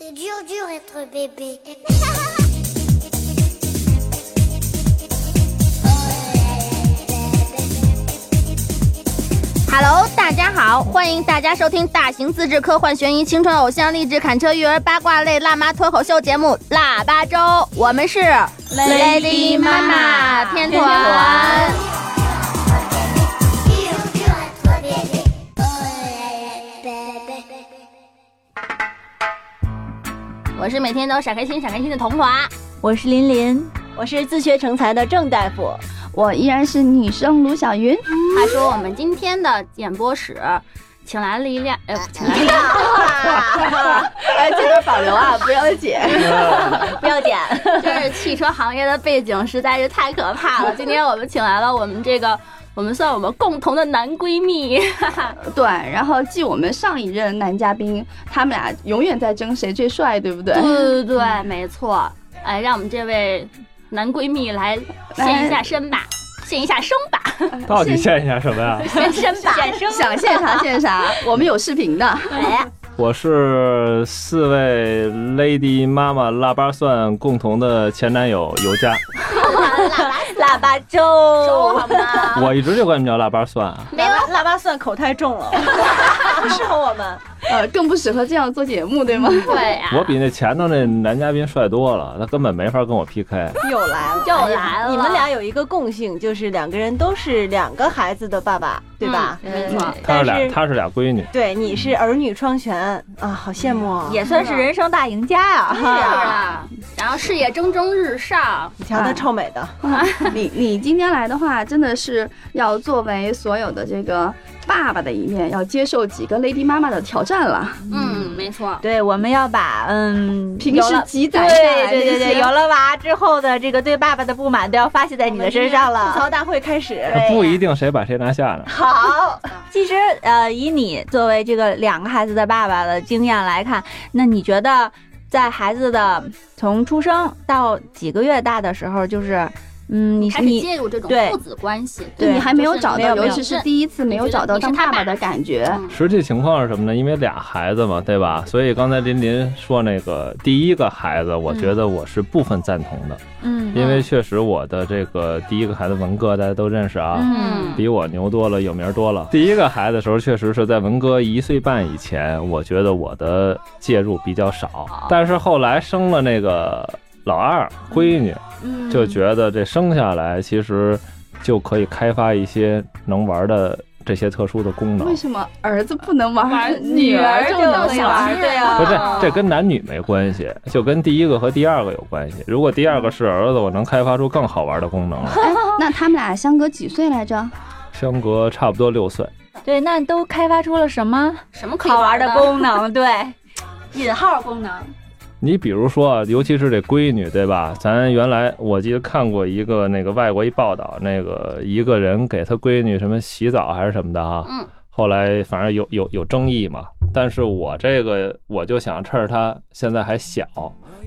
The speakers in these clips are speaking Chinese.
C'est dur, dur être bébé. Hello，大家好，欢迎大家收听大型自制科幻悬疑青春偶像励志砍车育儿八卦类辣妈脱口秀节目《腊八粥》，我们是 Lady 妈妈天团。我是每天都闪开心闪开心的童华。我是林林，我是自学成才的郑大夫。我依然是女生卢小云。话说我们今天的演播室请来了一辆，呃，请来了一辆，哎，这段保留啊，不要剪。不要剪，就是汽车行业的背景实在是太可怕了。今天我们请来了我们这个，我们算我们共同的男闺蜜，对，然后继我们上一任男嘉宾，他们俩永远在争谁最帅，对不对？对对对，没错。哎，让我们这位男闺蜜来献一下身吧，献一下声吧，到底献一下什么呀？献身吧，想献啥献啥，我们有视频的。哎，我是四位 Lady 妈妈腊八蒜共同的前男友尤佳，腊八粥，好吗？我一直就管你们叫腊八蒜啊。没有，腊八蒜口太重了，不适合我们。呃，更不适合这样做节目，对吗？对呀、我比那前头那男嘉宾帅多了，他根本没法跟我 PK。又来了，又来了你们俩有一个共性，就是两个人都是两个孩子的爸爸，对吧？嗯没错，他但是俩，他是俩闺女，对，你是儿女双全啊，好羡慕啊！也算是人生大赢家呀、是啊，然后事业蒸蒸日上，你瞧她臭美的，你你今天来的话，真的是要作为所有的这个爸爸的一面，要接受几个 Lady 妈妈的挑战了。嗯，没错，对，我们要把嗯，平时积攒下来对对对对，有了娃之后的这个对爸爸的不满都要发泄在你的身上了吐。槽大会开始。不一定谁把谁拿下呢。好，好其实呃，以你作为这个两个孩子的爸爸的经验来看，那你觉得在孩子的从出生到几个月大的时候，就是嗯，你开始你介入这种父子关系，对你还没有找到，尤其是第一次没有找到当爸爸的感觉。嗯实际情况是什么呢？因为俩孩子嘛，对吧？所以刚才林林说那个第一个孩子，我觉得我是部分赞同的，嗯因为确实我的这个第一个孩子文哥大家都认识啊。嗯比我牛多了，有名多了。第一个孩子的时候，确实是在文哥一岁半以前，我觉得我的介入比较少。但是后来生了那个老二闺女，嗯就觉得这生下来其实就可以开发一些能玩的这些特殊的功能为。什么儿子不能玩，女儿就能玩对呀不是，这跟男女没关系，就跟第一个和第二个有关系。如果第二个是儿子，我能开发出更好玩的功能了。那他们俩相隔几岁来着？相隔差不多六岁，对，那都开发出了什么什么好玩的的功能？对，引号功能。你比如说啊，尤其是这闺女，对吧？咱原来我记得看过一个那个外国一报道，那个一个人给他闺女什么洗澡还是什么的哈，嗯，后来反正有有有争议嘛。但是我这个我就想趁着她现在还小，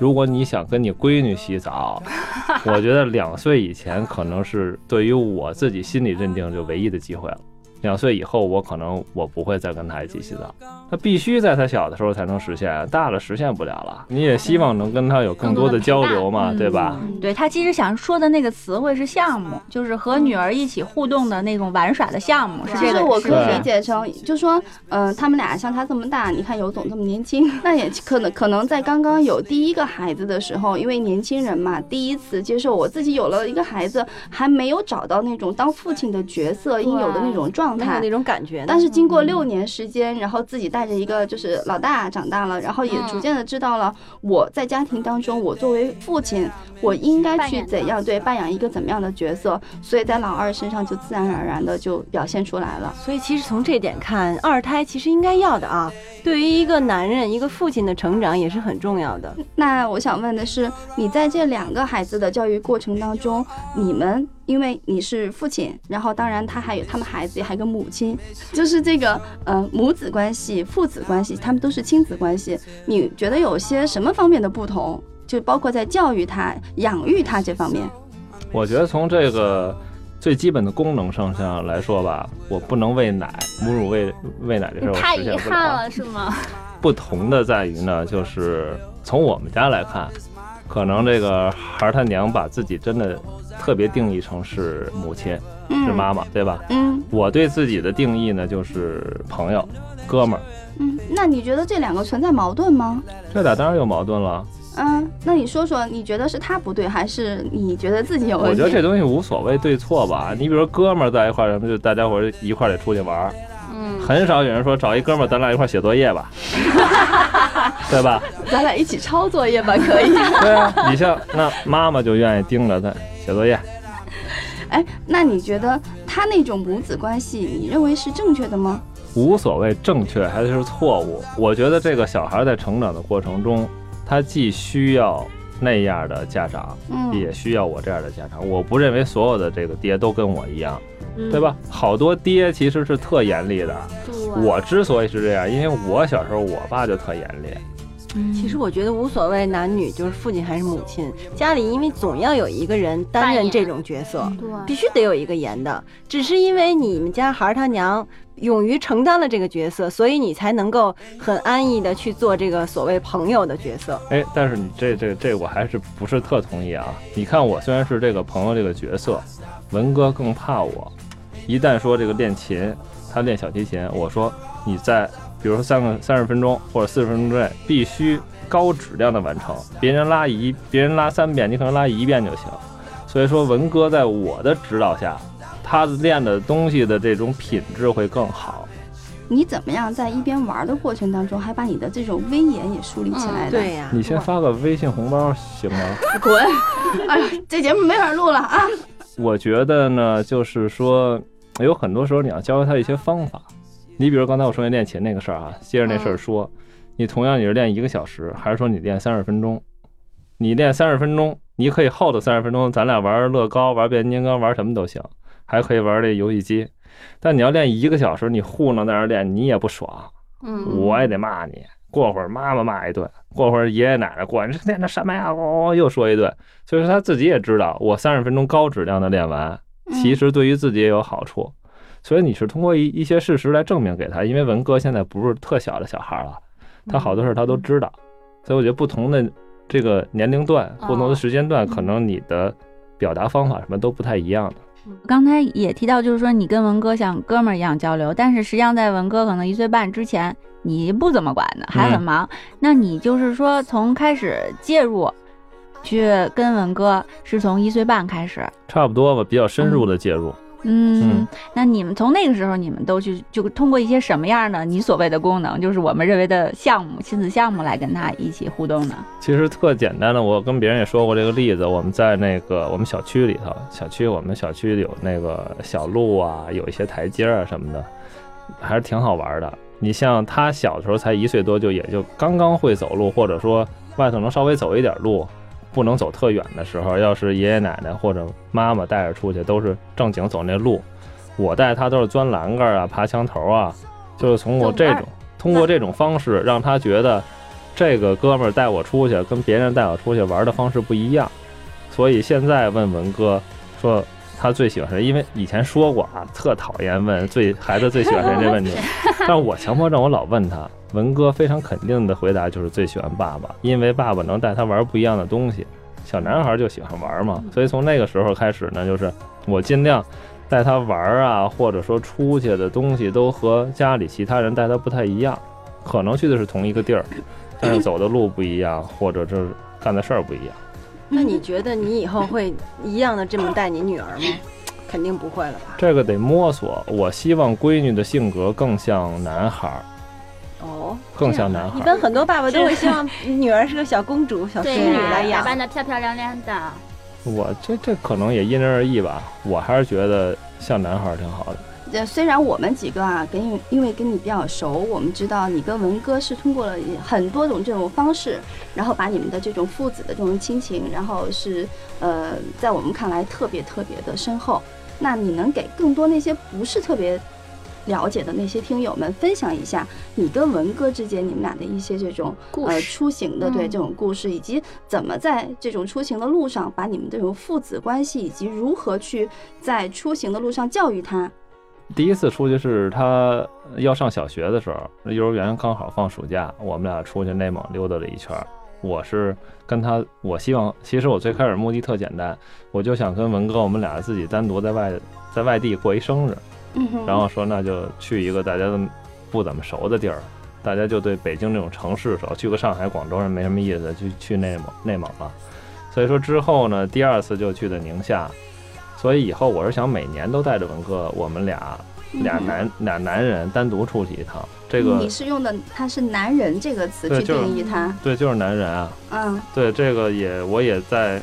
如果你想跟你闺女洗澡，我觉得两岁以前可能是对于我自己心理认定就唯一的机会了。两岁以后，我可能我不会再跟他一起洗澡，他必须在他小的时候才能实现，大了实现不了了。你也希望能跟他有更多的交流嘛，嗯对吧？对他其实想说的那个词汇是项目，就是和女儿一起互动的那种玩耍的项目，是其实这个。我可以理解成，就说，嗯、他们俩像他这么大，你看尤总这么年轻，那也可能可能在刚刚有第一个孩子的时候，因为年轻人嘛，第一次接受我自己有了一个孩子，还没有找到那种当父亲的角色应有的那种状态没有那。种感觉。但是经过六年时间，然后自己带着一个就是老大长大了，然后也逐渐的知道了我在家庭当中，我作为父亲，我应该去怎样对扮演一个怎么样的角色，所以在老二身上就自然而然的就表现出来了。所以其实从这点看，二胎其实应该要的啊，对于一个男人、一个父亲的成长也是很重要的。那我想问的是，你在这两个孩子的教育过程当中，你们因为你是父亲，然后当然他还有他们孩子也还有个母亲，就是这个呃母子关系、父子关系，他们都是亲子关系。你觉得有些什么方面的不同？就包括在教育他、养育他这方面。我觉得从这个最基本的功能上上来说吧，我不能喂奶，母乳喂喂奶这事太遗。憾了，是吗？不同的在于呢，就是从我们家来看，可能这个孩儿他娘把自己真的特别定义成是母亲，是妈妈，对吧？嗯我对自己的定义呢，就是朋友、哥们儿。嗯，那你觉得这两个存在矛盾吗？这俩当然有矛盾了。嗯，那你说说，你觉得是他不对，还是你觉得自己有问题？我觉得这东西无所谓对错吧。你比如说哥们儿在一块儿，什么就大家伙儿一块儿得出去玩儿，嗯，很少有人说找一哥们儿咱俩一块儿写作业吧，对吧？咱俩一起抄作业吧，可以。对啊，你像那妈妈就愿意盯着他写作业。哎，那你觉得他那种母子关系，你认为是正确的吗？无所谓正确还是错误，我觉得这个小孩在成长的过程中，他既需要那样的家长，嗯，也需要我这样的家长。我不认为所有的这个爹都跟我一样，嗯对吧？好多爹其实是特严厉的。我之所以是这样，因为我小时候我爸就特严厉。其实我觉得无所谓男女，就是父亲还是母亲，家里因为总要有一个人担任这种角色，对，必须得有一个严的。只是因为你们家孩儿他娘勇于承担了这个角色，所以你才能够很安逸的去做这个所谓朋友的角色。哎，但是你这这这我还是不是特同意啊？你看我虽然是这个朋友这个角色，文哥更怕我。一旦说这个练琴，他练小提琴，我说你在比如说三个三十分钟或者四十分钟之内必须高质量的完成，别人拉一别人拉三遍，你可能拉一遍就行。所以说文哥在我的指导下，他练的东西的这种品质会更好。你怎么样在一边玩的过程当中，还把你的这种威严也树立起来的？对呀、你先发个微信红包行吗？滚！哎呀，这节目没法录了啊！我觉得呢，就是说，有很多时候你要教会他一些方法。你比如刚才我说那练琴那个事儿啊，接着那事儿说，你同样你是练一个小时，还是说你练三十分钟？你练三十分钟，你可以后的三十分钟，咱俩玩乐高、玩变形金刚、玩什么都行，还可以玩这游戏机。但你要练一个小时，你糊弄在那儿练，你也不爽，嗯，我也得骂你。过会儿妈妈骂一顿，过会儿爷爷奶奶过来，你这练的什么呀？哦，又说一顿。所以说他自己也知道，我三十分钟高质量的练完，其实对于自己也有好处。所以你是通过一一些事实来证明给他，因为文哥现在不是特小的小孩了，他好多事儿他都知道。所以我觉得不同的这个年龄段、不同的时间段，可能你的表达方法什么都不太一样的。刚才也提到，就是说你跟文哥像哥们儿一样交流，但是实际上在文哥可能一岁半之前，你不怎么管的，还很忙。那你就是说从开始介入，去跟文哥是从一岁半开始，差不多吧，比较深入的介入。嗯，嗯那你们从那个时候，你们都去就通过一些什么样的你所谓的功能，就是我们认为的项目、亲子项目来跟他一起互动呢？其实特简单的，我跟别人也说过这个例子。我们在那个我们小区里头，小区我们小区有那个小路啊，有一些台阶啊什么的，还是挺好玩的。你像他小时候才一岁多，就也就刚刚会走路，或者说外头能稍微走一点路，不能走特远的时候，要是爷爷奶奶或者妈妈带着出去，都是正经走那路。我带他都是钻栏杆啊、爬墙头啊，就是通过这种通过这种方式让他觉得这个哥们儿带我出去跟别人带我出去玩的方式不一样。所以现在问文哥说他最喜欢谁，因为以前说过啊，特讨厌问最孩子最喜欢谁这问题，但我强迫症我老问他，文哥非常肯定的回答就是最喜欢爸爸，因为爸爸能带他玩不一样的东西。小男孩就喜欢玩嘛，所以从那个时候开始呢，就是我尽量带他玩啊，或者说出去的东西都和家里其他人带他不太一样，可能去的是同一个地儿，但是 走的路不一样，或者是干的事儿不一样。那你觉得你以后会一样的这么带你女儿吗？肯定不会了吧？这个得摸索。我希望闺女的性格更像男孩儿，哦，更像男孩儿。一般很多爸爸都会希望 女儿是个小公主、小淑女来养。扮的漂漂亮亮的。我这这可能也因人而异吧，我还是觉得像男孩儿挺好的。这虽然我们几个啊，跟你因为跟你比较熟，我们知道你跟文哥是通过了很多种这种方式，然后把你们的这种父子的这种亲情，然后是呃，在我们看来特别特别的深厚。那你能给更多那些不是特别了解的那些听友们分享一下你跟文哥之间你们俩的一些这种呃出行的对嗯这种故事，以及怎么在这种出行的路上把你们这种父子关系，以及如何去在出行的路上教育他。第一次出去是他要上小学的时候，幼儿园刚好放暑假，我们俩出去内蒙溜达了一圈儿。我是跟他，我希望，其实我最开始目的特简单，我就想跟文哥我们俩自己单独在外在外地过一生日，嗯然后说那就去一个大家都不怎么熟的地儿，大家就对北京这种城市熟，去个上海、广州人没什么意思，就去内蒙内蒙了。所以说之后呢，第二次就去的宁夏，所以以后我是想每年都带着文哥，我们俩俩男俩男人单独出去一趟。这个你是用的他是男人这个词去定义他，对，就是男人啊，嗯对这个也我也在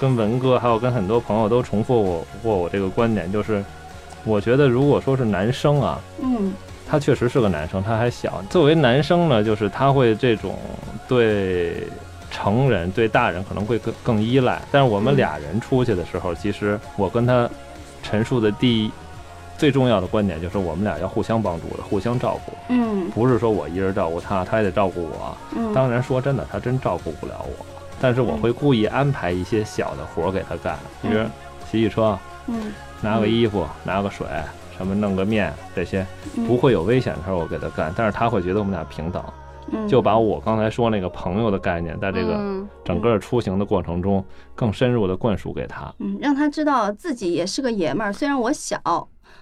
跟文哥还有跟很多朋友都重复过过我这个观点，就是我觉得如果说是男生啊，嗯他确实是个男生，他还小。作为男生呢，就是他会这种对成人、对大人可能会更更依赖。但是我们俩人出去的时候，其实我跟他陈述的第一最重要的观点就是，我们俩要互相帮助的，互相照顾，嗯。不是说我一人照顾他，他也得照顾我。嗯，当然说真的，他真照顾不了我，但是我会故意安排一些小的活儿给他干，比如洗洗车、嗯拿个衣服、拿个水，什么弄个面这些，嗯。不会有危险的时候我给他干，但是他会觉得我们俩平等，嗯就把我刚才说那个朋友的概念，在这个嗯整个出行的过程中更深入的灌输给他。嗯让他知道自己也是个爷们儿，虽然我小，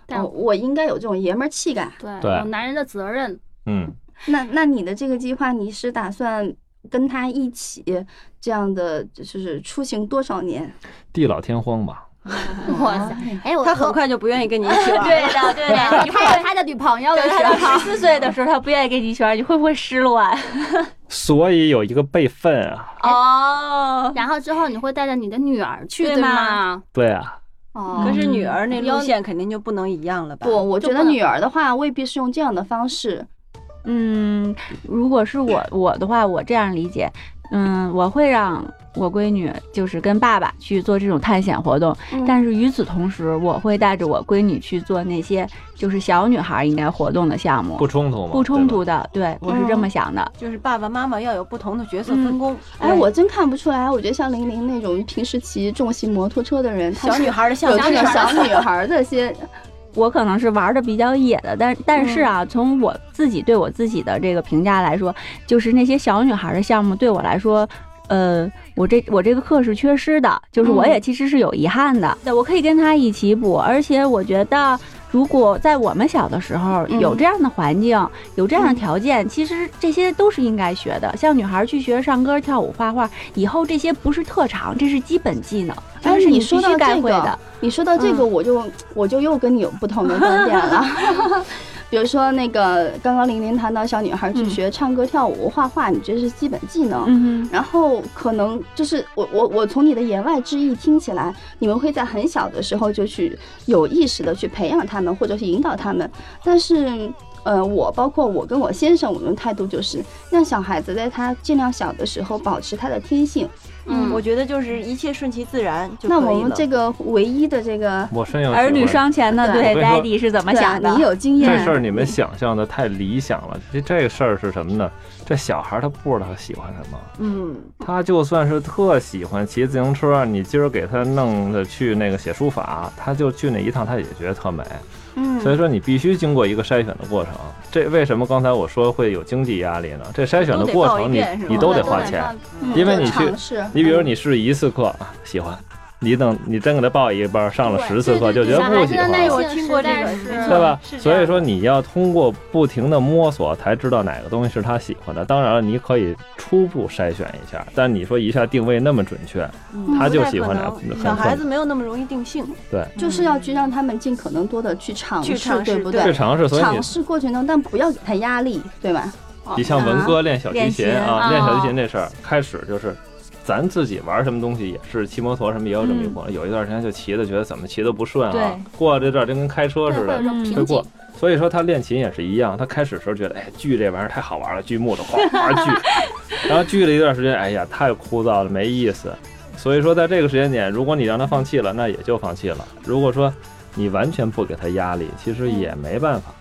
但哦我应该有这种爷们儿气概。对，对有男人的责任。嗯，那那你的这个计划，你是打算跟他一起这样的，就是出行多少年？地老天荒吧。哇塞！哎，我他很快就不愿意跟你一起玩。对的，对的，他有他的女朋友的时候十，四岁的时候，他不愿意跟你一起玩，你会不会失落啊？所以有一个备份啊，哦，然后之后你会带着你的女儿去，对对吗吗？对啊，哦，可是女儿那有路线肯定就不能一样了吧？不，我觉得女儿的话未必是用这样的方式。嗯，如果是我我的话，我这样理解，嗯，我会让我闺女就是跟爸爸去做这种探险活动，嗯但是与此同时，我会带着我闺女去做那些就是小女孩应该活动的项目，不冲突吗？不冲突。的，对我是这么想的。就是爸爸妈妈要有不同的角色分工。哎，我真看不出来。我觉得像玲玲那种平时骑重型摩托车的人，小女孩的项有目这种小女孩的些，我可能是玩的比较野的，但但是啊，从我自己对我自己的这个评价来说，就是那些小女孩的项目对我来说，呃，我这我这个课是缺失的，就是我也其实是有遗憾的。对，我可以跟他一起补，而且我觉得。如果在我们小的时候嗯有这样的环境，有这样的条件，其实这些都是应该学的。像女孩去学唱歌、跳舞、画画，以后这些不是特长，这是基本技能，这哎，个是你说到这个会的。，你说到这个，我就我就又跟你有不同的观点了。比如说那个刚刚玲玲谈到小女孩去嗯学唱歌、跳舞、画画，你觉得是基本技能。嗯然后可能就是我我我从你的言外之意听起来，你们会在很小的时候就去有意识的去培养他们，或者是引导他们。但是，呃，我包括我跟我先生，我们的态度就是让小孩子在他尽量小的时候保持他的天性。嗯我觉得就是一切顺其自然就那可以了我们这个唯一的这个，我深有儿女双全的，对 Daddy 是怎么想的？你有经验，这事儿你们想象的太理想了。这这事儿是什么呢？这小孩他不知道他喜欢什么，嗯，他就算是特喜欢骑自行车，你今儿给他弄的去那个写书法，他就去那一趟，他也觉得特美。嗯，所以说你必须经过一个筛选的过程。这为什么刚才我说会有经济压力呢？这筛选的过程你你都得花钱，嗯因为你去你比如你试一次课啊喜欢，你等你真给他报一班，上了十次课就觉得不喜欢了。我听过这个对吧？所以说你要通过不停的摸索，才知道哪个东西是他喜欢的。当然了，你可以初步筛选一下，但你说一下定位那么准确，嗯他就喜欢哪小孩子没有那么容易定性。对，就是要去让他们尽可能多的去尝试，去尝试对不对去尝试。所以你尝试过程中，但不要给他压力，对吧？你像文哥练小提琴啊练小提琴这事儿，开始就是咱自己玩什么东西也是骑摩托什么也有这么一过程。有一段时间就骑的觉得怎么骑都不顺啊，过了这段就跟开车似的会过。。所以说他练琴也是一样，他开始时候觉得哎锯这玩意儿太好玩了，锯木头哗哗锯，然后锯了一段时间，哎呀太枯燥了，没意思。所以说在这个时间点，如果你让他放弃了，那也就放弃了。如果说你完全不给他压力，其实也没办法，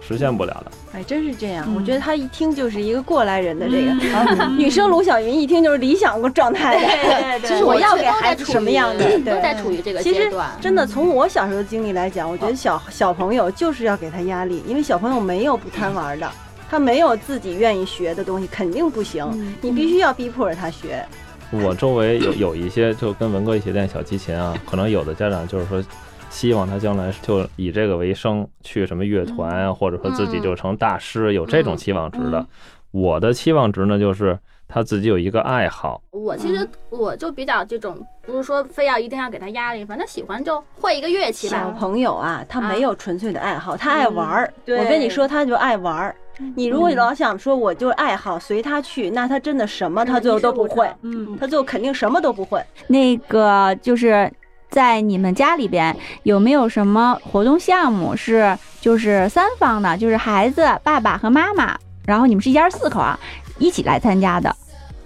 实现不了的。哎，真是这样。嗯我觉得他一听就是一个过来人的这个，啊 女生卢晓云一听就是理想状态的。对 就是我要给孩子什么样的，都对在处于这个其实阶段。真的，从我小时候的经历来讲，我觉得小小朋友就是要给他压力，因为小朋友没有不贪玩的，他没有自己愿意学的东西，肯定不行。你必须要逼迫着他学。我周围有有一些就跟文哥一起练小提琴啊，可能有的家长就是说，希望他将来就以这个为生，去什么乐团啊，或者说自己就成大师，有这种期望值的。我的期望值呢，就是他自己有一个爱好，我其实我就比较这种，不是说非要一定要给他压力，反正喜欢就会一个乐器小。朋友啊，他没有纯粹的爱好，他爱玩儿。我跟你说，他就爱玩儿。你如果老想说我就爱好随他去，那他真的什么他最后都不会，嗯，他最后肯定什么都不会。那个就是在你们家里边有没有什么活动项目是就是三方的，就是孩子、爸爸和妈妈，然后你们是一家四口啊，一起来参加的，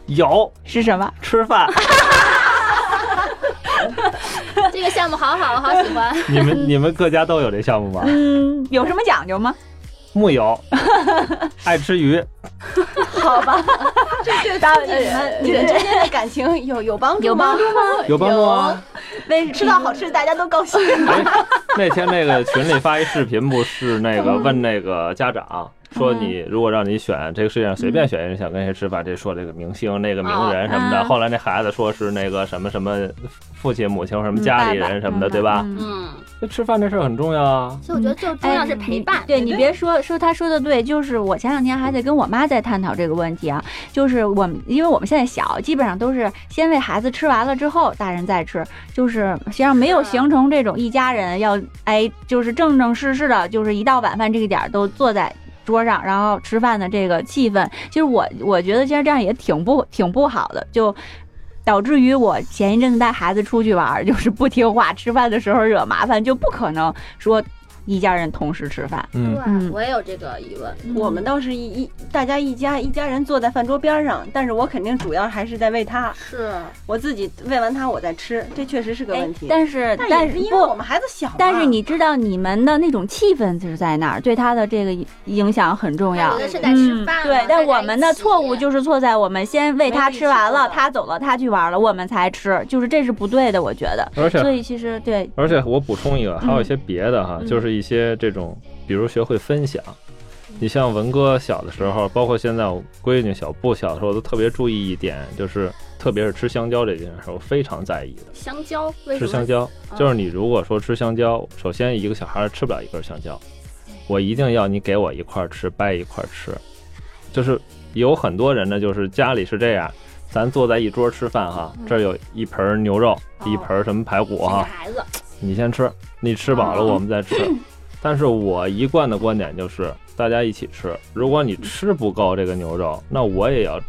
有是什么？吃饭。这个项目好好，我好喜欢。你们你们各家都有这项目吗？嗯，有什么讲究吗？木有，爱吃鱼。好吧，这对大你们你们之间的感情有有帮助有帮助吗？有帮助啊！为吃到好吃的，大家都高兴。哎，那天那个群里发一视频，不是那个问那个家长说，你如果让你选这个世界上随便选一人想跟谁吃饭，这说这个明星、那个名人什么的。嗯后来那孩子说是那个什么什么父亲、母亲或什么家里人什么的，对吧？嗯嗯，这吃饭这事儿很重要啊。所以我觉得最重要是陪伴。对你别说说他说的对，就是我前两天还在跟我妈在探讨这个问题啊，就是我们因为我们现在小，基本上都是先喂孩子吃完了之后，大人再吃，就是实际上没有形成这种一家人要哎，就是正正式式的，就是一到晚饭这个点儿都坐在。桌上，然后吃饭的这个气氛，其实我我觉得其实这样也挺不挺不好的，就导致于我前一阵子带孩子出去玩，就是不听话，吃饭的时候惹麻烦，就不可能说一家人同时吃饭。嗯，对，我也有这个疑问。我们倒是一一大家一家一家人坐在饭桌边上，但是我肯定主要还是在喂他，是，我自己喂完他我再吃，这确实是个哎问题。但是但但是因为我，们孩子小嘛，但是你知道你们的那种气氛就是在那儿，对他的这个影响很重要。有。的是在吃饭、嗯对，但我们的错误就是错在我们先喂他吃完了，他走了，他去玩了，我们才吃，就是这是不对的，我觉得。而且所以其实对，而且我补充一个，还有一些别的哈，嗯。就是一些这种，比如学会分享。你像文哥小的时候，包括现在我闺女小布小的时候，都特别注意一点，就是特别是吃香蕉这件事，我非常在意的。香蕉，吃香蕉，就是你如果说吃香蕉，首先一个小孩儿吃不了一根香蕉，我一定要你给我一块儿吃，掰一块儿吃。就是有很多人呢，就是家里是这样，咱坐在一桌吃饭哈，这儿有一盆牛肉，一盆什么排骨哈，孩子，你先吃，你吃饱了哦我们再吃。但是我一贯的观点就是，大家一起吃。如果你吃不够这个牛肉，那我也要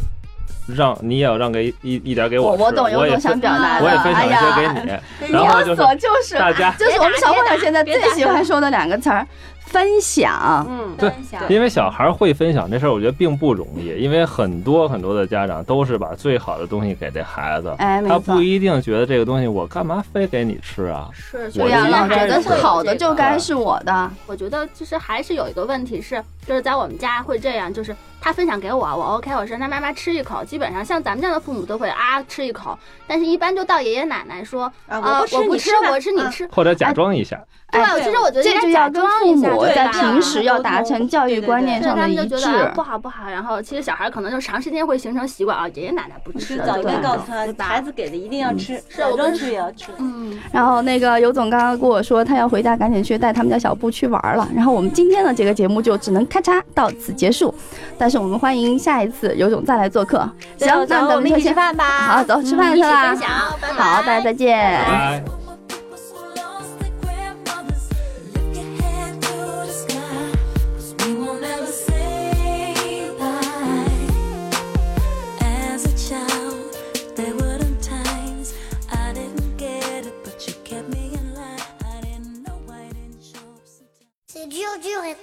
让你也要让给一一点给吃，我我懂，有我也种想表达的，我也分享一些哎给呀你，然后就是我就是大家就是我们小朋友现在最喜欢说的两个词儿，分享。嗯，对因为小孩会分享这事儿，我觉得并不容易，因为很多很多的家长都是把最好的东西给这孩子，哎，没错他不。一定觉得这个东西我干嘛非给你吃啊？是，我对呀，老觉得好的就该是我的。我觉得其实还是有一个问题是，就是在我们家会这样，就是他分享给我，我 OK，我说那妈妈吃一口，基本上像咱们这样的父母都会啊吃一口，但是一般就到爷爷奶奶说啊，啊我不吃，我不吃你吃或者假装一下，对，哎其实我觉得应该假这就要跟装一下，父母在平时要达成教育观念上的一致们就觉。得、啊、不好不好，然后其实小孩可能就长时间会形成习惯啊，爷爷奶奶不吃就，早对该告诉他，孩子给的一定要吃，是我跟吃也要吃。嗯，然后那个尤总刚刚跟我说，他要回家赶紧去带他们家小布去玩了。然后我们今天的这个节目就只能咔嚓到此结束，但是我们欢迎下一次尤总再来做客。行，那走走我们一起吃咱们就先饭吧。好走吃饭去啦分。享，拜拜好，大家再见。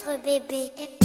notre bébé.